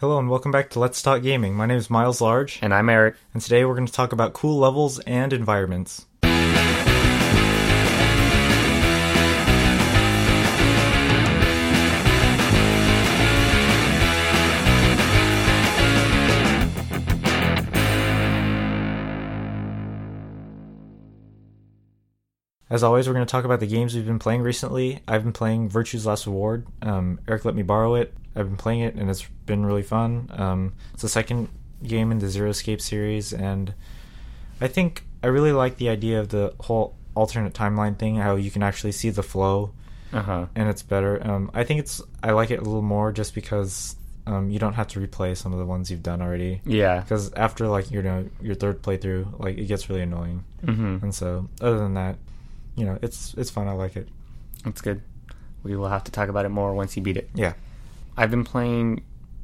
Hello and welcome back to Let's Talk Gaming. My name is Miles Large, And I'm Eric. and today we're going to talk about cool levels and environments. As always, we're going to talk about the games we've been playing recently. I've been playing Virtue's Last Reward. Um, Eric let me borrow it. I've been playing it, and it's been really fun. Um, it's the second game in the Zero Escape series, and I think I really like the idea of the whole alternate timeline thing. How you can actually see the flow, Uh huh. and it's better. Um, I think it's I like it a little more just because um, you don't have to replay some of the ones you've done already. Yeah. Because after like you know your third playthrough, like it gets really annoying. hmm And so, other than that, you know, it's it's fun. I like it. That's good. We will have to talk about it more once you beat it. Yeah. I've been playing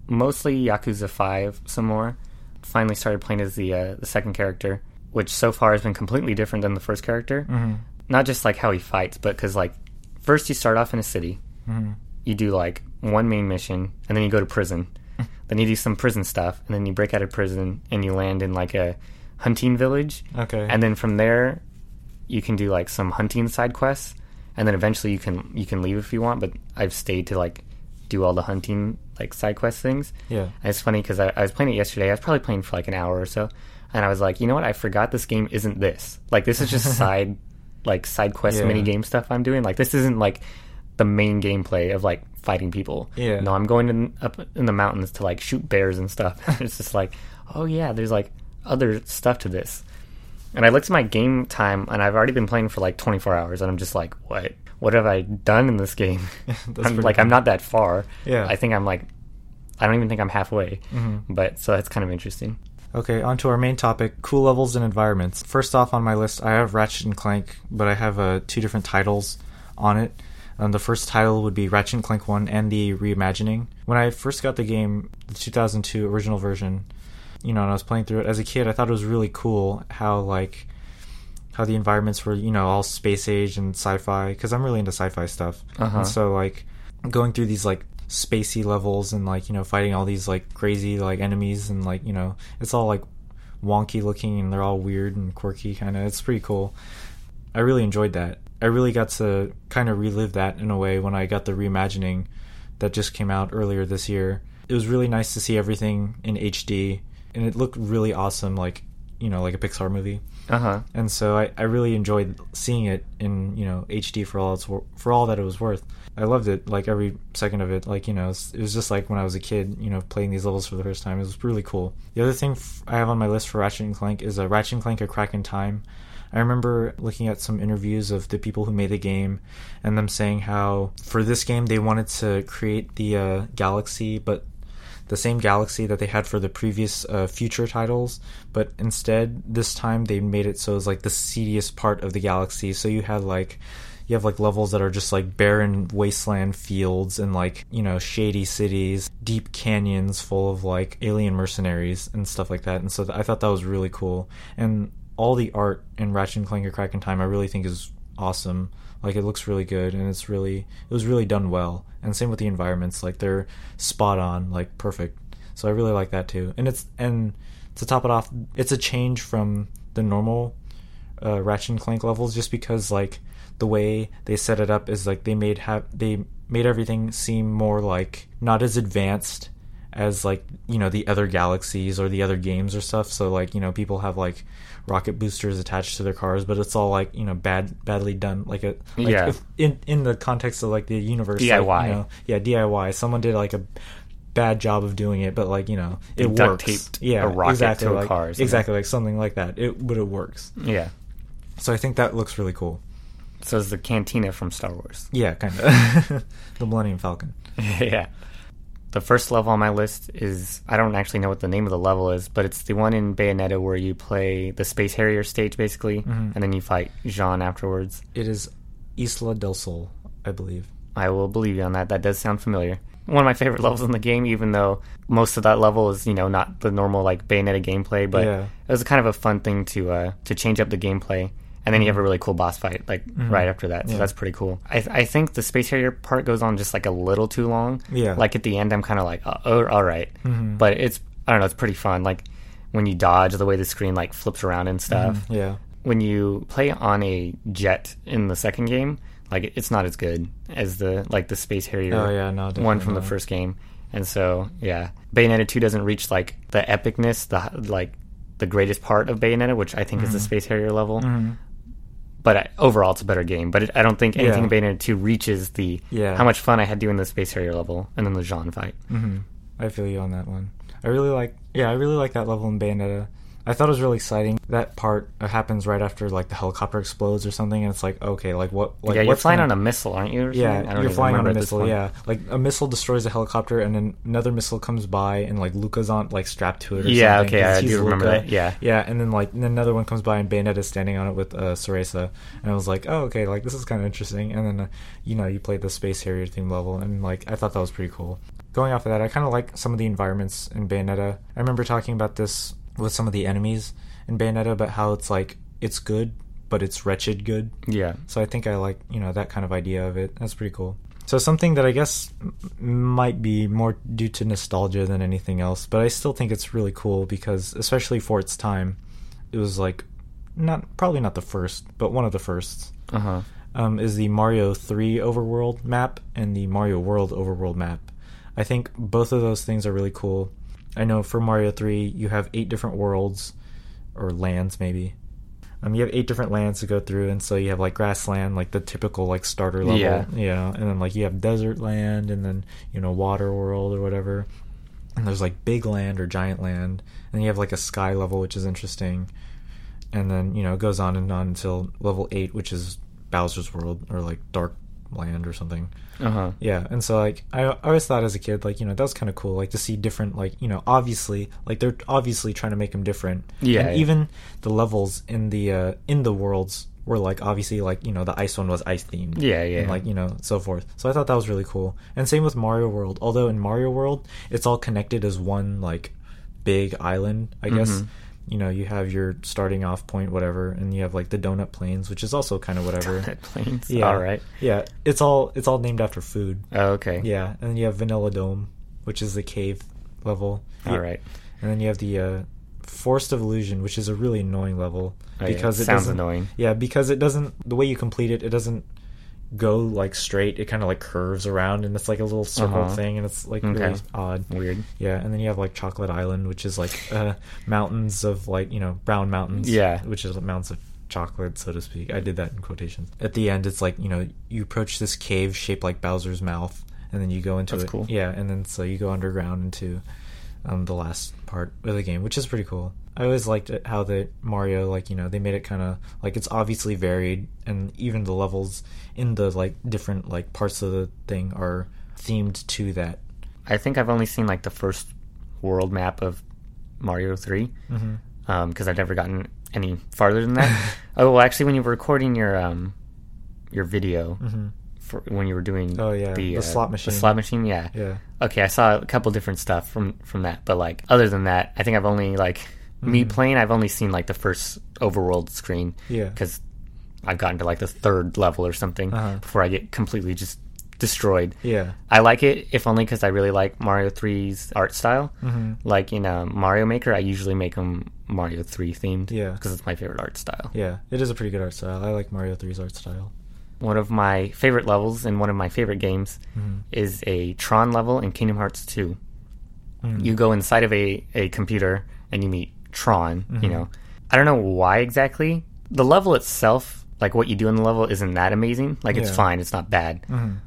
mostly Yakuza 5 some more. Finally started playing as the uh, the second character, which so far has been completely different than the first character. hmm Not just like how he fights, but because like first you start off in a city, hmm you do like one main mission, and then you go to prison. then you do some prison stuff, and then you break out of prison and you land in like a hunting village. Okay. and then from there you can do like some hunting side quests and then eventually you can you can leave if you want but i've stayed to like do all the hunting like side quest things. Yeah. and it's funny because I, I was playing it yesterday. I was probably playing for like an hour or so and i was like you know what? I forgot this game isn't this. Like this is just side like side quest Yeah. mini game stuff i'm doing. Like this isn't like the main gameplay of like fighting people. Yeah. no i'm going in, up in the mountains to like shoot bears and stuff. It's just like oh yeah there's like other stuff to this and I looked at my game time, and I've already been playing for like 24 hours, and I'm just like, what? What have I done in this game? I'm like, cool. I'm not that far. Yeah. I think I'm like, I don't even think I'm halfway. Mhm. But so that's kind of interesting. Okay, on to our main topic: cool levels and environments. First off on my list, I have Ratchet and Clank, but I have uh, two different titles on it. Um, the first title would be Ratchet and Clank One and the reimagining. When I first got the game, the 2002 original version, you know, and I was playing through it. As a kid, I thought it was really cool how like how the environments were, you know, all space age and sci-fi. Because I'm really into sci-fi stuff, Uh-huh. and so like going through these like spacey levels and like you know fighting all these like crazy like enemies and like you know it's all like wonky looking and they're all weird and quirky kind of it's pretty cool. I really enjoyed that. I really got to kind of relive that in a way when i got the reimagining that just came out earlier this year. It was really nice to see everything in hd and it looked really awesome like you know like a pixar movie Uh huh. and so I, I really enjoyed seeing it in you know HD for all it's for all that it was worth. I loved it like every second of it. Like you know it was just like when I was a kid, you know, playing these levels for the first time. It was really cool. The other thing f- I have on my list for Ratchet and Clank is a Ratchet and Clank: A Crack in Time. I remember looking at some interviews of the people who made the game, and them saying how for this game they wanted to create the uh, galaxy, but the same galaxy that they had for the previous uh, future titles, but instead this time they made it so it's like the seediest part of the galaxy. So you had like you have like levels that are just like barren wasteland fields and like you know shady cities, deep canyons full of like alien mercenaries and stuff like that. And so th- I thought that was really cool. And all the art in Ratchet and Clank: A Crack in Time, I really think is awesome. Like it looks really good, and it's really it was really done well. And same with the environments, like they're spot on, like perfect. So I really like that too. And it's and to top it off, it's a change from the normal uh, Ratchet and Clank levels, just because like the way they set it up is like they made have they made everything seem more like not as advanced as like you know the other galaxies or the other games or stuff. So like you know people have like rocket boosters attached to their cars, but it's all like you know bad badly done. Like a like Yeah. if, in in the context of like the universe, like, DIY. you know, yeah, DIY. Someone did like a bad job of doing it, but like you know it duct works. taped yeah, a rocket exactly like, car or something. exactly like something like that. It but it works. Yeah. So I think that looks really cool. So it's the cantina from Star Wars. Yeah, kind of the Millennium Falcon. yeah. The first level on my list is I don't actually know what the name of the level is, but it's the one in Bayonetta where you play the Space Harrier stage basically, Mhm. and then you fight Jeanne afterwards. It is Isla del Sol, I believe. I will believe you on that. That does sound familiar. One of my favorite levels in the game, even though most of that level is, you know, not the normal like Bayonetta gameplay, but Yeah. it was kind of a fun thing to uh, to change up the gameplay and then you have a really cool boss fight like right after that. So Yeah. that's pretty cool. I I think the space harrier part goes on just like a little too long. Yeah. Like at the end, I'm kind of like, oh, oh, all right. Mhm. but it's I don't know, it's pretty fun. Like when you dodge, the way the screen like flips around and stuff. Yeah. When you play on a jet in the second game, like it's not as good as the like the space harrier Oh yeah, no, one from the first game. And so, yeah, Bayonetta 2 doesn't reach like the epicness, the like the greatest part of Bayonetta, which I think is the Space Harrier level. Mhm. But I, overall, it's a better game. But it, I don't think anything Yeah. in Bayonetta 2 reaches the Yeah. how much fun I had doing the Space Harrier level and then the Jeanne fight. hmm I feel you on that one. I really like, yeah, I really like that level in Bayonetta. I thought it was really exciting. That part happens right after like the helicopter explodes or something, and it's like, okay, like what? Like, yeah, you're flying gonna- on a missile, aren't you? Yeah. I don't you're flying on a missile. Yeah, like a missile destroys a helicopter, and then another missile comes by, and like Luka's on like strapped to it. Or Yeah, something, okay, I do remember that, yeah. yeah, and then like and then another one comes by, and Bayonetta's standing on it with uh, Cereza, and I was like, oh, okay, like this is kind of interesting. And then uh, you know you played the Space Harrier theme level, and like I thought that was pretty cool. Going off of that, I kind of like some of the environments in Bayonetta. I remember talking about this with some of the enemies in Bayonetta, about how it's like it's good, but it's wretched good. Yeah. So I think I like you know that kind of idea of it. That's pretty cool. So something that I guess might be more due to nostalgia than anything else, but I still think it's really cool because especially for its time, it was like not probably not the first, but one of the firsts. Uh huh. Um, is the Mario 3 overworld map and the Mario World overworld map. I think both of those things are really cool. I know for Mario 3, you have eight different worlds or lands maybe. Um, you have eight different lands to go through, and so you have like grassland, like the typical like starter level, Yeah. you know, and then like you have desert land, and then you know water world or whatever, and there's like big land or giant land, and you have like a sky level, which is interesting, and then you know it goes on and on until level eight, which is Bowser's world or like dark land or something. Uh huh. Yeah, and so like I, I always thought as a kid, like you know that was kind of cool, like to see different, like you know obviously like they're obviously trying to make them different. Yeah, and yeah. even the levels in the uh, in the worlds were like obviously like you know the ice one was ice themed. Yeah, yeah. and like you know so forth. So I thought that was really cool. And same with Mario World. Although in Mario World it's all connected as one like big island, I guess. Mhm. You know, you have your starting off point, whatever, and you have like the donut plains, which is also kind of whatever. Donut plains. Yeah. All right. Yeah, it's all it's all named after food. Oh, okay. Yeah, and then you have Vanilla Dome, which is the cave level. All Yeah. right. And then you have the uh, Forest of Illusion, which is a really annoying level Oh, yeah. because it Sounds annoying. Yeah, because it doesn't. The way you complete it, it doesn't go like straight. It kind of like curves around, and it's like a little circle Uh-huh. thing, and it's like Okay. really odd. Weird. Yeah, and then you have like Chocolate Island, which is like uh, mountains of like you know brown mountains. Yeah. which is mountains of chocolate, so to speak. I did that in quotations. At the end, it's like you know you approach this cave shaped like Bowser's mouth, and then you go into That's it. cool. Yeah, and then so you go underground into um, the last part of the game, which is pretty cool. I always liked it how the Mario like you know they made it kind of like it's obviously varied, and even the levels in the like different like parts of the thing are themed to that. I think I've only seen like the first world map of Mario 3 Mm-hmm. because I've never gotten any farther than that. oh, well, actually, when you were recording your um your video Mm-hmm. for when you were doing Oh, yeah, the uh, slot machine. the slot machine, yeah. Yeah. Okay, I saw a couple different stuff from from that, but like other than that, I think I've only like me Mhm. playing. I've only seen like the first overworld screen Yeah. because I've gotten to like the third level or something Uh-huh. before I get completely just destroyed. Yeah. I like it if only because I really like Mario 3's art style. Mm-hmm. Like in uh, Mario Maker, I usually make them Mario 3 themed. Yeah. because it's my favorite art style. Yeah. It is a pretty good art style. I like Mario 3's art style. One of my favorite levels in one of my favorite games Mhm. is a Tron level in Kingdom Hearts 2. Mhm. You go inside of a, a computer and you meet Tron, you Mhm. know. I don't know why exactly. The level itself, like what you do in the level, isn't that amazing. Like it's Yeah. fine, it's not bad.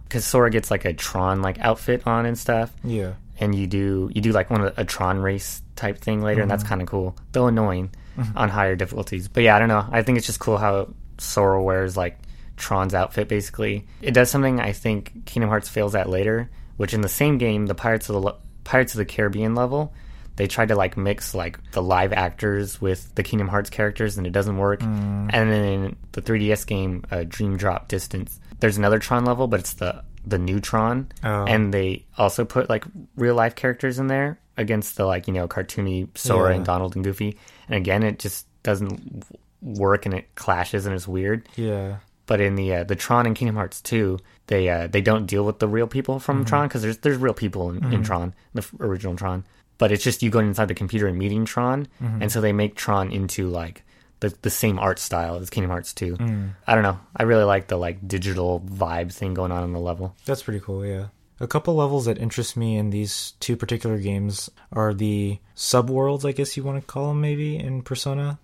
Because Sora gets like a Tron like outfit on and stuff. Yeah. and you do you do like one of the, a Tron race type thing later, and that's Mhm. kind of cool, though annoying Mhm. on higher difficulties. But yeah, I don't know. I think it's just cool how Sora wears like Tron's outfit. Basically, it does something I think Kingdom Hearts fails at later, which in the same game, the Pirates of the Pirates of the Caribbean level. They tried to like mix like the live actors with the Kingdom Hearts characters, and it doesn't work. Mm. And then in the 3DS game, uh, Dream Drop Distance, there's another Tron level, but it's the the new Tron, Oh. and they also put like real life characters in there against the like you know cartoony Sora Yeah. and Donald and Goofy. And again, it just doesn't work and it clashes and it's weird. Yeah. But in the uh, the Tron and Kingdom Hearts 2, they uh, they don't deal with the real people from Tron because there's there's real people in, in Tron, the f- original Tron. But it's just you going inside the computer and meeting Tron, mm-hmm. and so they make Tron into like the the same art style as Kingdom Hearts 2. Mm. I don't know. I really like the like digital vibe thing going on in the level. That's pretty cool, yeah. A couple levels that interest me in these two particular games are the subworlds, I guess you want to call them, maybe in Persona.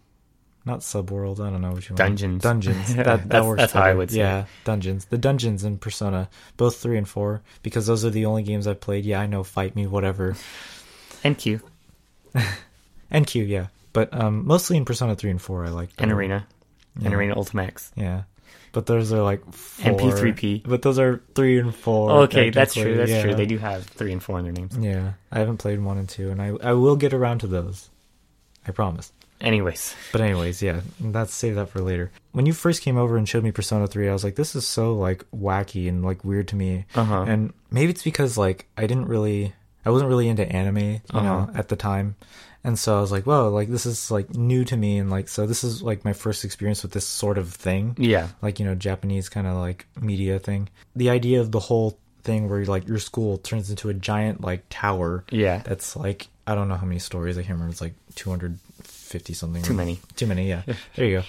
Not subworld, I don't know what you want. Dungeons. Dungeons. That, that works. that's how I would say Yeah, dungeons. The dungeons in Persona, both three and four, because those are the only games I've played. Yeah, I know, fight me, whatever. And Q And Q, yeah, but um, mostly in Persona three and four, I like. and. Arena and Yeah. Arena Ultimax. Yeah, but those are like four. And P3P. But those are three and four. okay, that's true. That's true. They do have three and four in their names. Yeah, I haven't played one and two, and I I will get around to those. I promise. Anyways, But anyways, yeah, that's save that for later. When you first came over and showed me Persona 3, I was like, this is so like wacky and like weird to me. Uh-huh. And maybe it's because like I didn't really I wasn't really into anime, you know, Uh-huh. at the time. And so I was like, whoa, like this is like new to me and like so this is like my first experience with this sort of thing. yeah, Like, you know, Japanese kind of like media thing. The idea of the whole thing where like your school turns into a giant like tower yeah, that's like I don't know how many stories. I can't remember. It's like two hundred fifty something. Too many. Too many. Yeah. there you go.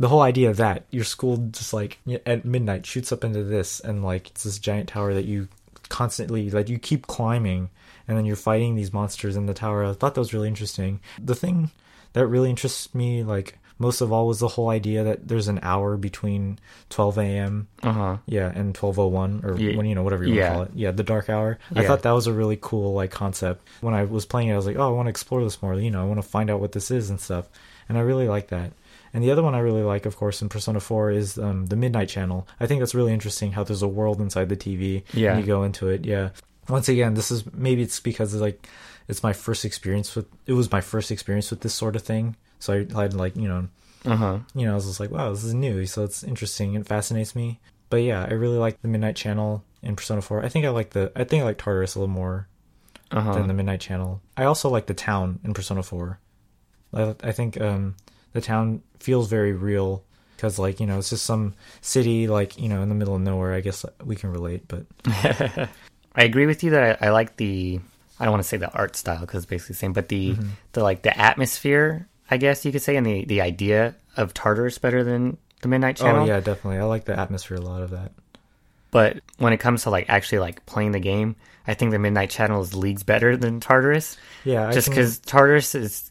The whole idea of that your school just like at midnight shoots up into this and like it's this giant tower that you constantly like you keep climbing and then you're fighting these monsters in the tower. I thought that was really interesting. The thing that really interests me like most of all was the whole idea that there's an hour between 12 a.m. uh huh. Yeah, and 1201 or Ye- when you know whatever you yeah. want to call it. Yeah, the dark hour. I thought that was a really cool like concept. When I was playing it, I was like, "Oh, I want to explore this more, you know, I want to find out what this is and stuff." And I really like that. And the other one I really like, of course, in Persona 4 is um, the Midnight Channel. I think that's really interesting how there's a world inside the TV. Yeah. And you go into it. Yeah. Once again, this is maybe it's because it's like it's my first experience with it was my first experience with this sort of thing. So I had like, you know, Uh huh. you know, I was just like, wow, this is new. So it's interesting. It fascinates me. But yeah, I really like the Midnight Channel in Persona 4. I think I like the, I think I like Tartarus a little more Uh huh. than the Midnight Channel. I also like the town in Persona 4. I, I think um, the town feels very real because, like, you know, it's just some city, like, you know, in the middle of nowhere. I guess we can relate, but I agree with you that I, I like the. I don't want to say the art style because it's basically the same, but the Mm-hmm. the like the atmosphere, I guess you could say, and the the idea of Tartarus better than the Midnight Channel. oh yeah, definitely. I like the atmosphere a lot of that. But when it comes to like actually like playing the game, I think the Midnight Channel is leagues better than Tartarus, Yeah, I just can- because Tartarus is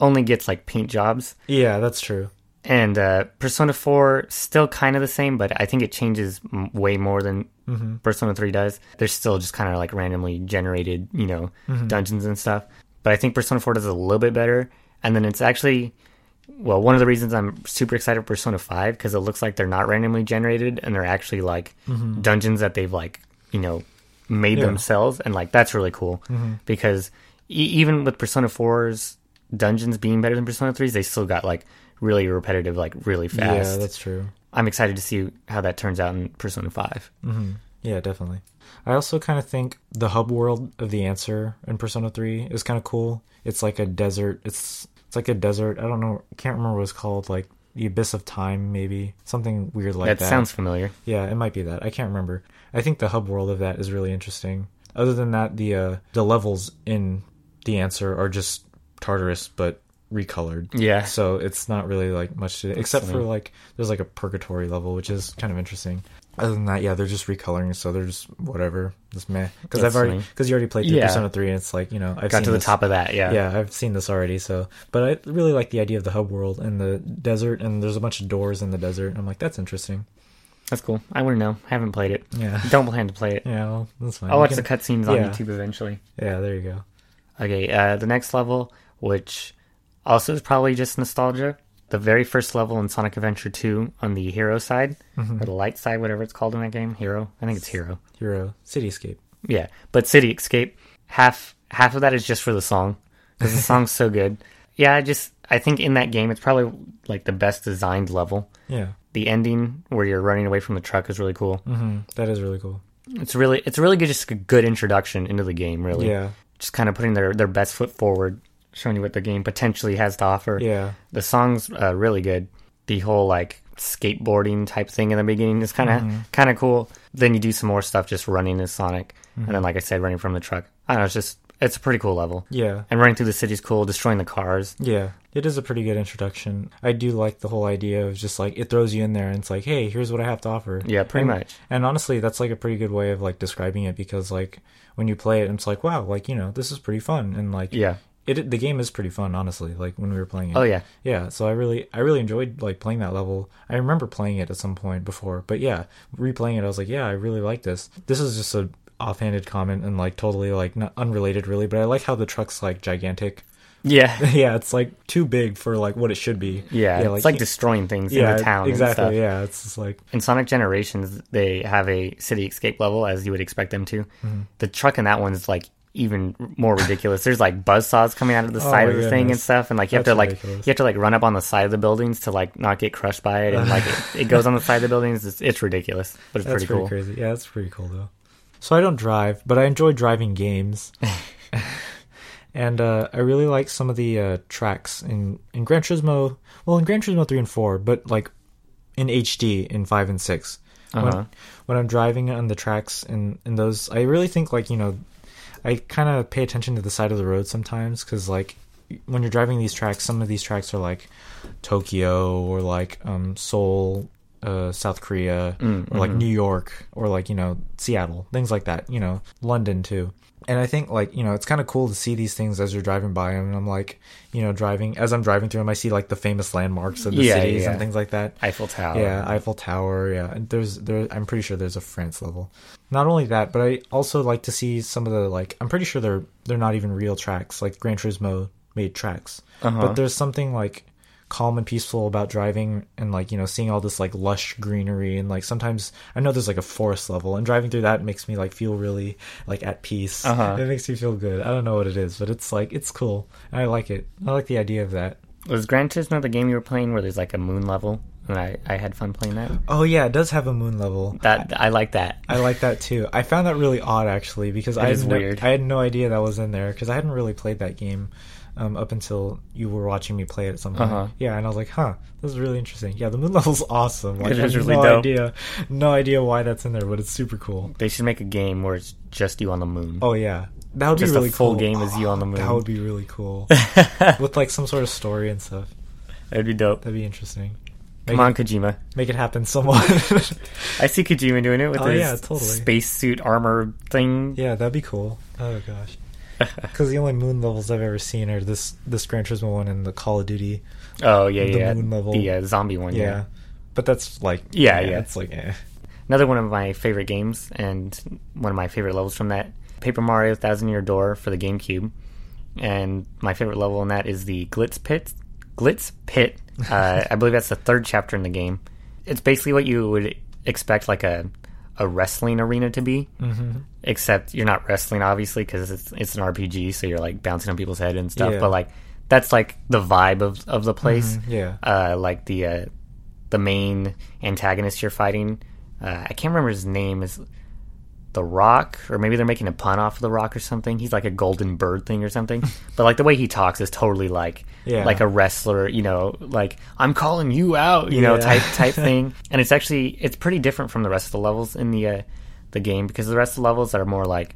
only gets like paint jobs. yeah, that's true. And uh, Persona 4 still kind of the same, but I think it changes m- way more than Mm-hmm. Persona 3 does. There's still just kind of like randomly generated, you know, Mm-hmm. dungeons and stuff. But I think Persona 4 does a little bit better. And then it's actually, well, one of the reasons I'm super excited for Persona 5 because it looks like they're not randomly generated and they're actually like dungeons that they've like, you know, made Mm-hmm. Yeah. Mm-hmm. themselves. And like that's really cool because e- even with Persona 4's dungeons being better than Persona 3's, they still got like really repetitive, like really fast. Yeah, that's true. I'm excited to see how that turns out in Persona 5. Yeah, definitely. I also kind of think the hub world of the answer in Persona 3 is kind of cool. It's like a desert. It's it's like a desert. I don't know. Can't remember what it's called. Like the abyss of time, maybe something weird like that, that. sounds familiar. Yeah, it might be that. I can't remember. I think the hub world of that is really interesting. Other than that, the uh, the levels in the answer are just Tartarus, but recolored. Yeah. So it's not really like much to except for like there's like a purgatory level, which is kind of interesting. Other than that, yeah, they're just recoloring, so they're just whatever, just meh. Because I've already because you already played through Yeah. Persona three, and it's like you know I've Got seen to the this- top of that, yeah. yeah, I've seen this already. So, but I really like the idea of the hub world and the desert, and there's a bunch of doors in the desert. I'm like, that's interesting. That's cool. I want to know. I haven't played it. Yeah, Don't plan to play it. yeah, well, that's fine. I'll watch can- the cutscenes on yeah. YouTube eventually. Yeah, there you go. Okay, uh, the next level, which also is probably just nostalgia. The very first level in Sonic Adventure 2 on the hero side, Mm-hmm. or the light side, whatever it's called in that game. Hero? I think it's hero. Hero Cityscape. Yeah, but City Escape, half half of that is just for the song because the song's so good. Yeah, I just I think in that game it's probably like the best designed level. Yeah, The ending where you're running away from the truck is really cool. hmm that is really cool. It's really it's really good, just a good introduction into the game. Really, Yeah, just kind of putting their their best foot forward, showing you what the game potentially has to offer. Yeah. The song's uh, really good. The whole like skateboarding type thing in the beginning is kind of Mm-hmm. kind of cool. Then you do some more stuff just running as Sonic, and Mm-hmm. then like I said, running from the truck. I don't know. It's just it's a pretty cool level. Yeah. And running through the city's cool. Destroying the cars. Yeah, it is a pretty good introduction. I do like the whole idea of just like it throws you in there and it's like, hey, here's what I have to offer. Yeah, pretty And- much. And honestly, that's like a pretty good way of like describing it because like when you play it, it's like, wow, like you know, this is pretty fun and like Yeah. It. The game is pretty fun, honestly. Like when we were playing it. Oh yeah. Yeah, so I really, I really enjoyed like playing that level. I remember playing it at some point before, but yeah, replaying it, I was like, yeah, I really like this. This is just a offhanded comment and like totally like not unrelated really, but I like how the truck's like gigantic. Yeah. yeah, it's like too big for like what it should be. Yeah, it's like destroying things in the town. exactly. And stuff. Yeah, it's just like In Sonic Generations, they have a city escape level as you would expect them to. Mm-hmm. The truck in that one's like even more ridiculous. There's like buzzsaws coming out of the side Oh, of the thing and stuff, and like you have That's to like you have to like run up on the side of the buildings to like not get crushed by it, and like it, it goes on the side of the buildings. It's, it's ridiculous, but it's that's pretty pretty, cool. crazy. Yeah, It's pretty cool though. So I don't drive, but I enjoy driving games. and uh, I really like some of the uh, tracks in in Gran Turismo. Well, in Gran Turismo three and four, but like in HD in five and 6 Uh-huh. When, when I'm driving on the tracks in in those, I really think like you know, I kind of pay attention to the side of the road sometimes because like when you're driving these tracks, some of these tracks are like Tokyo or like um, Seoul, uh, South Korea, Mm, or like mhm. New York or like you know Seattle, things like that. You know, London too. And I think like you know it's kind of cool to see these things as you're driving by them. And I'm like, you know, driving as I'm driving through them, I see like the famous landmarks of the Yeah, cities yeah. and things like that. Eiffel Tower. Yeah, Eiffel Tower. Yeah, and there's there. I'm pretty sure there's a France level. Not only that, but I also like to see some of the like. I'm pretty sure they're they're not even real tracks. Like Gran Turismo made tracks, Uh-huh. but there's something like calm and peaceful about driving and like you know seeing all this like lush greenery and like sometimes I know there's like a forest level and driving through that makes me like feel really like at peace. Uh-huh. It makes me feel good. I don't know what it is, but it's like it's cool. And I like it. I like the idea of that. Was Gran Turismo the game you were playing where there's like a moon level? And I, I had fun playing that. Oh yeah, it does have a moon level. That I like that. I like that too. I found that really odd actually because I is had no, weird. I had no idea that was in there because I hadn't really played that game um, up until you were watching me play it at some point. Uh-huh. Yeah, and I was like, huh, this is really interesting. Yeah, the moon level's awesome. Like, It I is really no dope. idea, no idea why that's in there, but it's super cool. They should make a game where it's just you on the moon. Oh yeah, that would be Just a be really full cool. game as you on the moon. That would be really cool with like some sort of story and stuff. That'd be dope. That'd be interesting. Make Come on, it, Kojima. make it happen somewhat. I see Kojima doing it with Oh, his yeah, totally. spacesuit armor thing. Yeah, that'd be cool. Oh gosh. Because the only moon levels I've ever seen are this this Gran Turismo one and the Call of Duty. Oh yeah, The yeah. moon level. The uh, zombie one. Yeah. Yeah. But that's like Yeah, yeah. It's like eh. Another one of my favorite games and one of my favorite levels from that Paper Mario Thousand Year Door for the GameCube. And my favorite level in that is the Glitz Pit. Glitz Pit. Uh, I believe that's the third chapter in the game. It's basically what you would expect like a a wrestling arena to be, Mhm. except you're not wrestling obviously because it's it's an RPG, so you're like bouncing on people's head and stuff. Yeah. But like that's like the vibe of of the place. Mhm, yeah. Uh, like the uh, the main antagonist you're fighting. Uh, I can't remember his name. Is the Rock, or maybe they're making a pun off of the Rock or something. He's like a golden bird thing or something. but like the way he talks is totally like Yeah. like a wrestler. You know, like I'm calling you out. You know, type type thing. And it's actually it's pretty different from the rest of the levels in the uh, the game because the rest of the levels are more like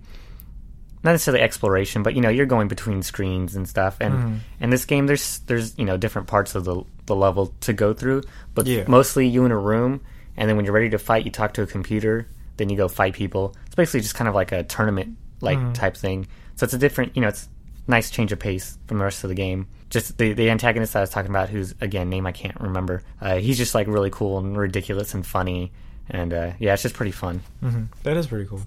not necessarily exploration, but you know, you're going between screens and stuff. And Mhm. in this game, there's there's you know different parts of the the level to go through, but Yeah. mostly you in a room. And then when you're ready to fight, you talk to a computer. Then you go fight people. It's basically just kind of like a tournament like Mhm. type thing. So it's a different, you know, it's nice change of pace from the rest of the game. Just the the antagonist I was talking about, who's again name I can't remember. Uh, he's just like really cool and ridiculous and funny. And uh, yeah, it's just pretty fun. hmm That is pretty cool.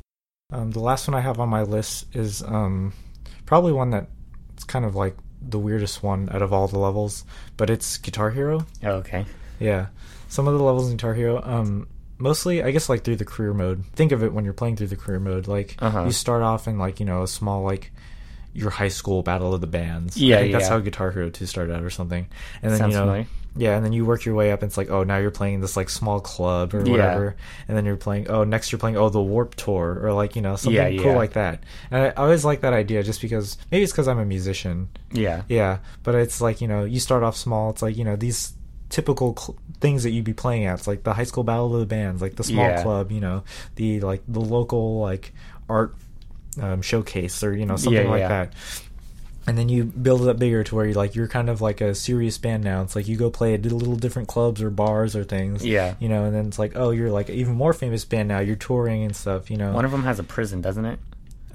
Um, the last one I have on my list is um, probably one that's kind of like the weirdest one out of all the levels, but it's Guitar Hero. Oh, okay. Yeah, some of the levels in Guitar Hero, um, mostly I guess like through the career mode. Think of it when you're playing through the career mode. Like Uh-huh. you start off in like you know a small like your high school battle of the bands. Yeah, I think that's how Guitar Hero 2 started out or something. And then Sounds you know, yeah, and then you work your way up. and It's like, oh, now you're playing this like small club or whatever Yeah. and then you're playing. Oh, next you're playing oh the Warp Tour or like you know something Yeah, cool yeah. like that. And I, I always like that idea just because maybe it's because I'm a musician. Yeah. Yeah, but it's like you know you start off small. It's like you know these typical cl- things that you'd be playing at. It's like the high school battle of the bands, like the small Yeah. club. You know the like the local like art um, showcase or you know something Yeah, like yeah. that. And then you build it up bigger to where you like you're kind of like a serious band now. It's like you go play at little different clubs or bars or things. Yeah. You know, and then it's like, oh, you're like an even more famous band now. You're touring and stuff. You know. One of them has a prison, doesn't it?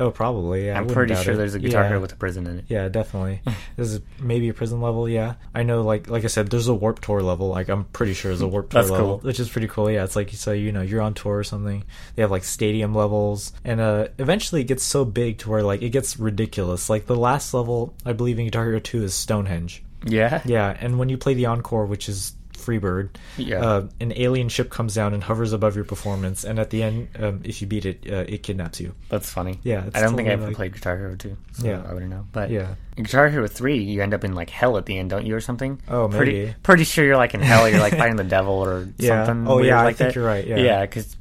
Oh, probably. Yeah. I'm pretty sure it. there's a Guitar Yeah. Hero with a prison in it. Yeah, definitely. this is maybe a prison level. Yeah, I know. Like like I said, there's a Warp Tour level. Like I'm pretty sure there's a Warp Tour level, cool. which is pretty cool. Yeah, it's like so you know you're on tour or something. They have like stadium levels, and uh, eventually it gets so big to where like it gets ridiculous. Like the last level, I believe in Guitar Hero 2 is Stonehenge. Yeah. Yeah, and when you play the encore, which is Freebird, Yeah. uh, an alien ship comes down and hovers above your performance, and at the end, um, if you beat it, uh, it kidnaps you. That's funny. Yeah, I don't think I totally ever like- played Guitar Hero 2. So Yeah. I wouldn't know. But Yeah. in Guitar Hero 3, you end up in like hell at the end, don't you, or something? Oh, Pretty, maybe. pretty sure you're like in hell. You're like fighting the devil or Yeah. something. Oh, weird yeah, I like think that. you're right, yeah. Yeah, because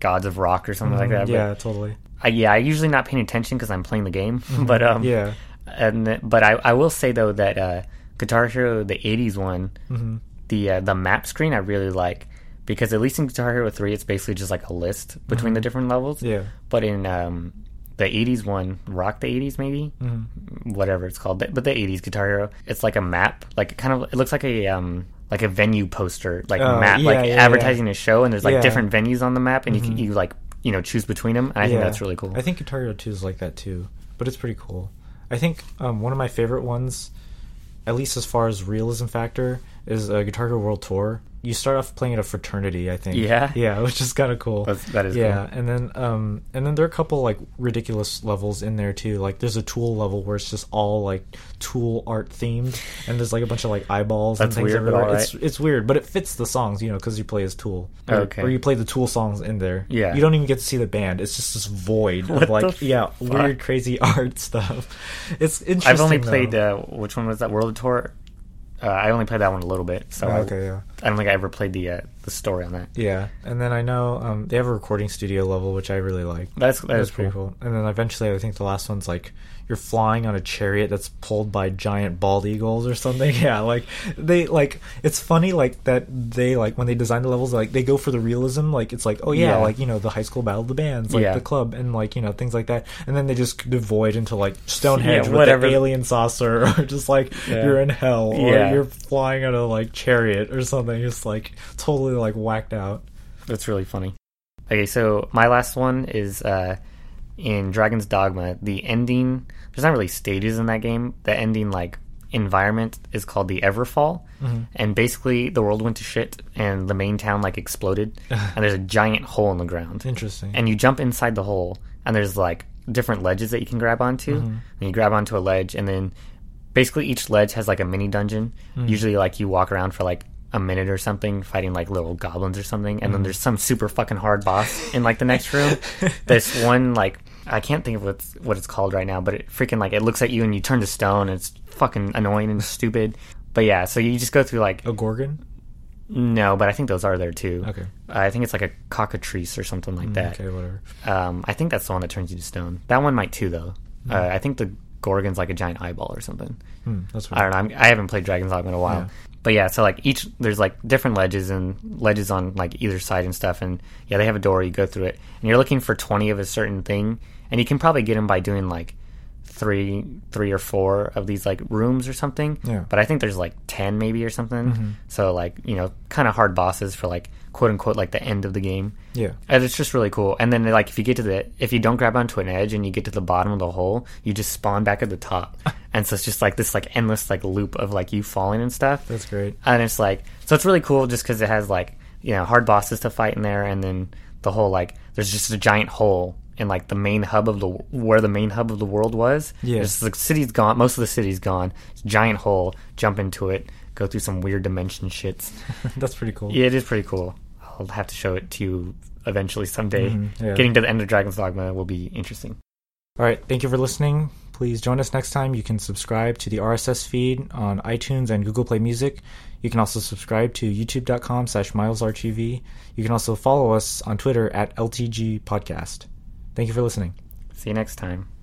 Gods of Rock or something like that. Mhm, yeah, totally. But I, yeah, I usually not paying attention because I'm playing the game. but um, Mm-hmm. Yeah. and but I, I will say though that uh, Guitar Hero the '80s one, hmm the uh, the map screen I really like because at least in Guitar Hero 3 it's basically just like a list between the different levels. Mm-hmm. Yeah. But in um, the 80s one, Rock the 80s maybe, Mm-hmm. whatever it's called, but the 80s Guitar Hero, it's like a map, like kind of it looks like a um like a venue poster, like Oh, map, yeah, like yeah, advertising a show, and there's like Yeah. Mm-hmm. different venues on the map, and you can, you like you know choose between them, and I think that's really cool. I think Guitar Hero 2 is like that too, but it's pretty cool. I think um, one of my favorite ones, at least as far as realism factor, is a Guitar Hero World Tour. You start off playing at a fraternity, I think. Yeah? yeah, which is kind of cool. That's- that is yeah, cool. and then um, and then there are a couple like ridiculous levels in there too. Like there's a Tool level where it's just all like Tool art themed, and there's like a bunch of like eyeballs That's and things weird, everywhere. It's it's weird, but it fits the songs, you know, because you play as Tool. Or, Okay. Or you play the Tool songs in there. Yeah. You don't even get to see the band. It's just this void What of like yeah, fuck? weird, crazy art stuff. It's interesting. I've only though. played uh, which one was that World Tour? Uh, I only played that one a little bit, so Oh, I, yeah, I don't think I ever played the uh, the story on that. yeah. And then I know um, they have a recording studio level, which I really like. That's that That's is pretty cool. And then eventually, I think the last one's like you're flying on a chariot that's pulled by giant bald eagles or something. Yeah, like they like it's funny like that they like when they design the levels like they go for the realism. Like it's like oh yeah, Yeah. like you know the high school battle of the bands, like Yeah. the club, and like you know things like that. And then they just devoid into like Stonehenge Yeah, with whatever. the alien saucer, or just like you're in hell, or Yeah. you're flying on a like chariot or something. It's like totally like whacked out. That's really funny. Okay, so my last one is uh, in Dragon's Dogma. The ending, there's not really stages in that game. The ending, like, environment is called the Everfall. Mm-hmm. And basically, the world went to shit and the main town, like, exploded. and there's a giant hole in the ground. Interesting. And you jump inside the hole, and there's, like, different ledges that you can grab onto. Mm-hmm. And you grab onto a ledge, and then basically each ledge has, like, a mini dungeon. Mm-hmm. Usually, like, you walk around for, like, a minute or something fighting like little goblins or something and then there's some super fucking hard boss in like the next room this one like i can't think of what's what it's called right now but it freaking like it looks at you and you turn to stone and it's fucking annoying and stupid but yeah so you just go through like a gorgon. no but i think those are there too Okay. i think it's like a cockatrice or something like that Okay, whatever. um, i think that's the one that turns you to stone that one might too though uh, i think the gorgon's like a giant eyeball or something Hmm, that's I don't know. I'm, I haven't played Dragon's Dogma in a while, Yeah. But yeah. So like each there's like different ledges and ledges on like either side and stuff, and yeah, they have a door. You go through it, and you're looking for twenty of a certain thing, and you can probably get them by doing like three, three or four of these like rooms or something. Yeah. But I think there's like ten maybe or something. Mm-hmm. So like you know, kind of hard bosses for like quote unquote like the end of the game. Yeah. And it's just really cool. And then like if you get to the if you don't grab onto an edge and you get to the bottom of the hole, you just spawn back at the top. and so it's just like this like endless like loop of like you falling and stuff. That's great. And it's like so it's really cool just because it has like you know hard bosses to fight in there, and then the whole like there's just a giant hole in like the main hub of the where the main hub of the world was. Yeah. The city's gone. Most of the city's gone. It's a giant hole. Jump into it. Go through some weird dimension shits. That's pretty cool. Yeah, it is pretty cool. I'll have to show it to you eventually someday. Mhm, yeah. Getting to the end of Dragon's Dogma will be interesting. All right. Thank you for listening Please join us next time. You can subscribe to the RSS feed on iTunes and Google Play Music. You can also subscribe to youtube.com slash milesrtv. You can also follow us on Twitter at LTG Podcast. Thank you for listening. See you next time.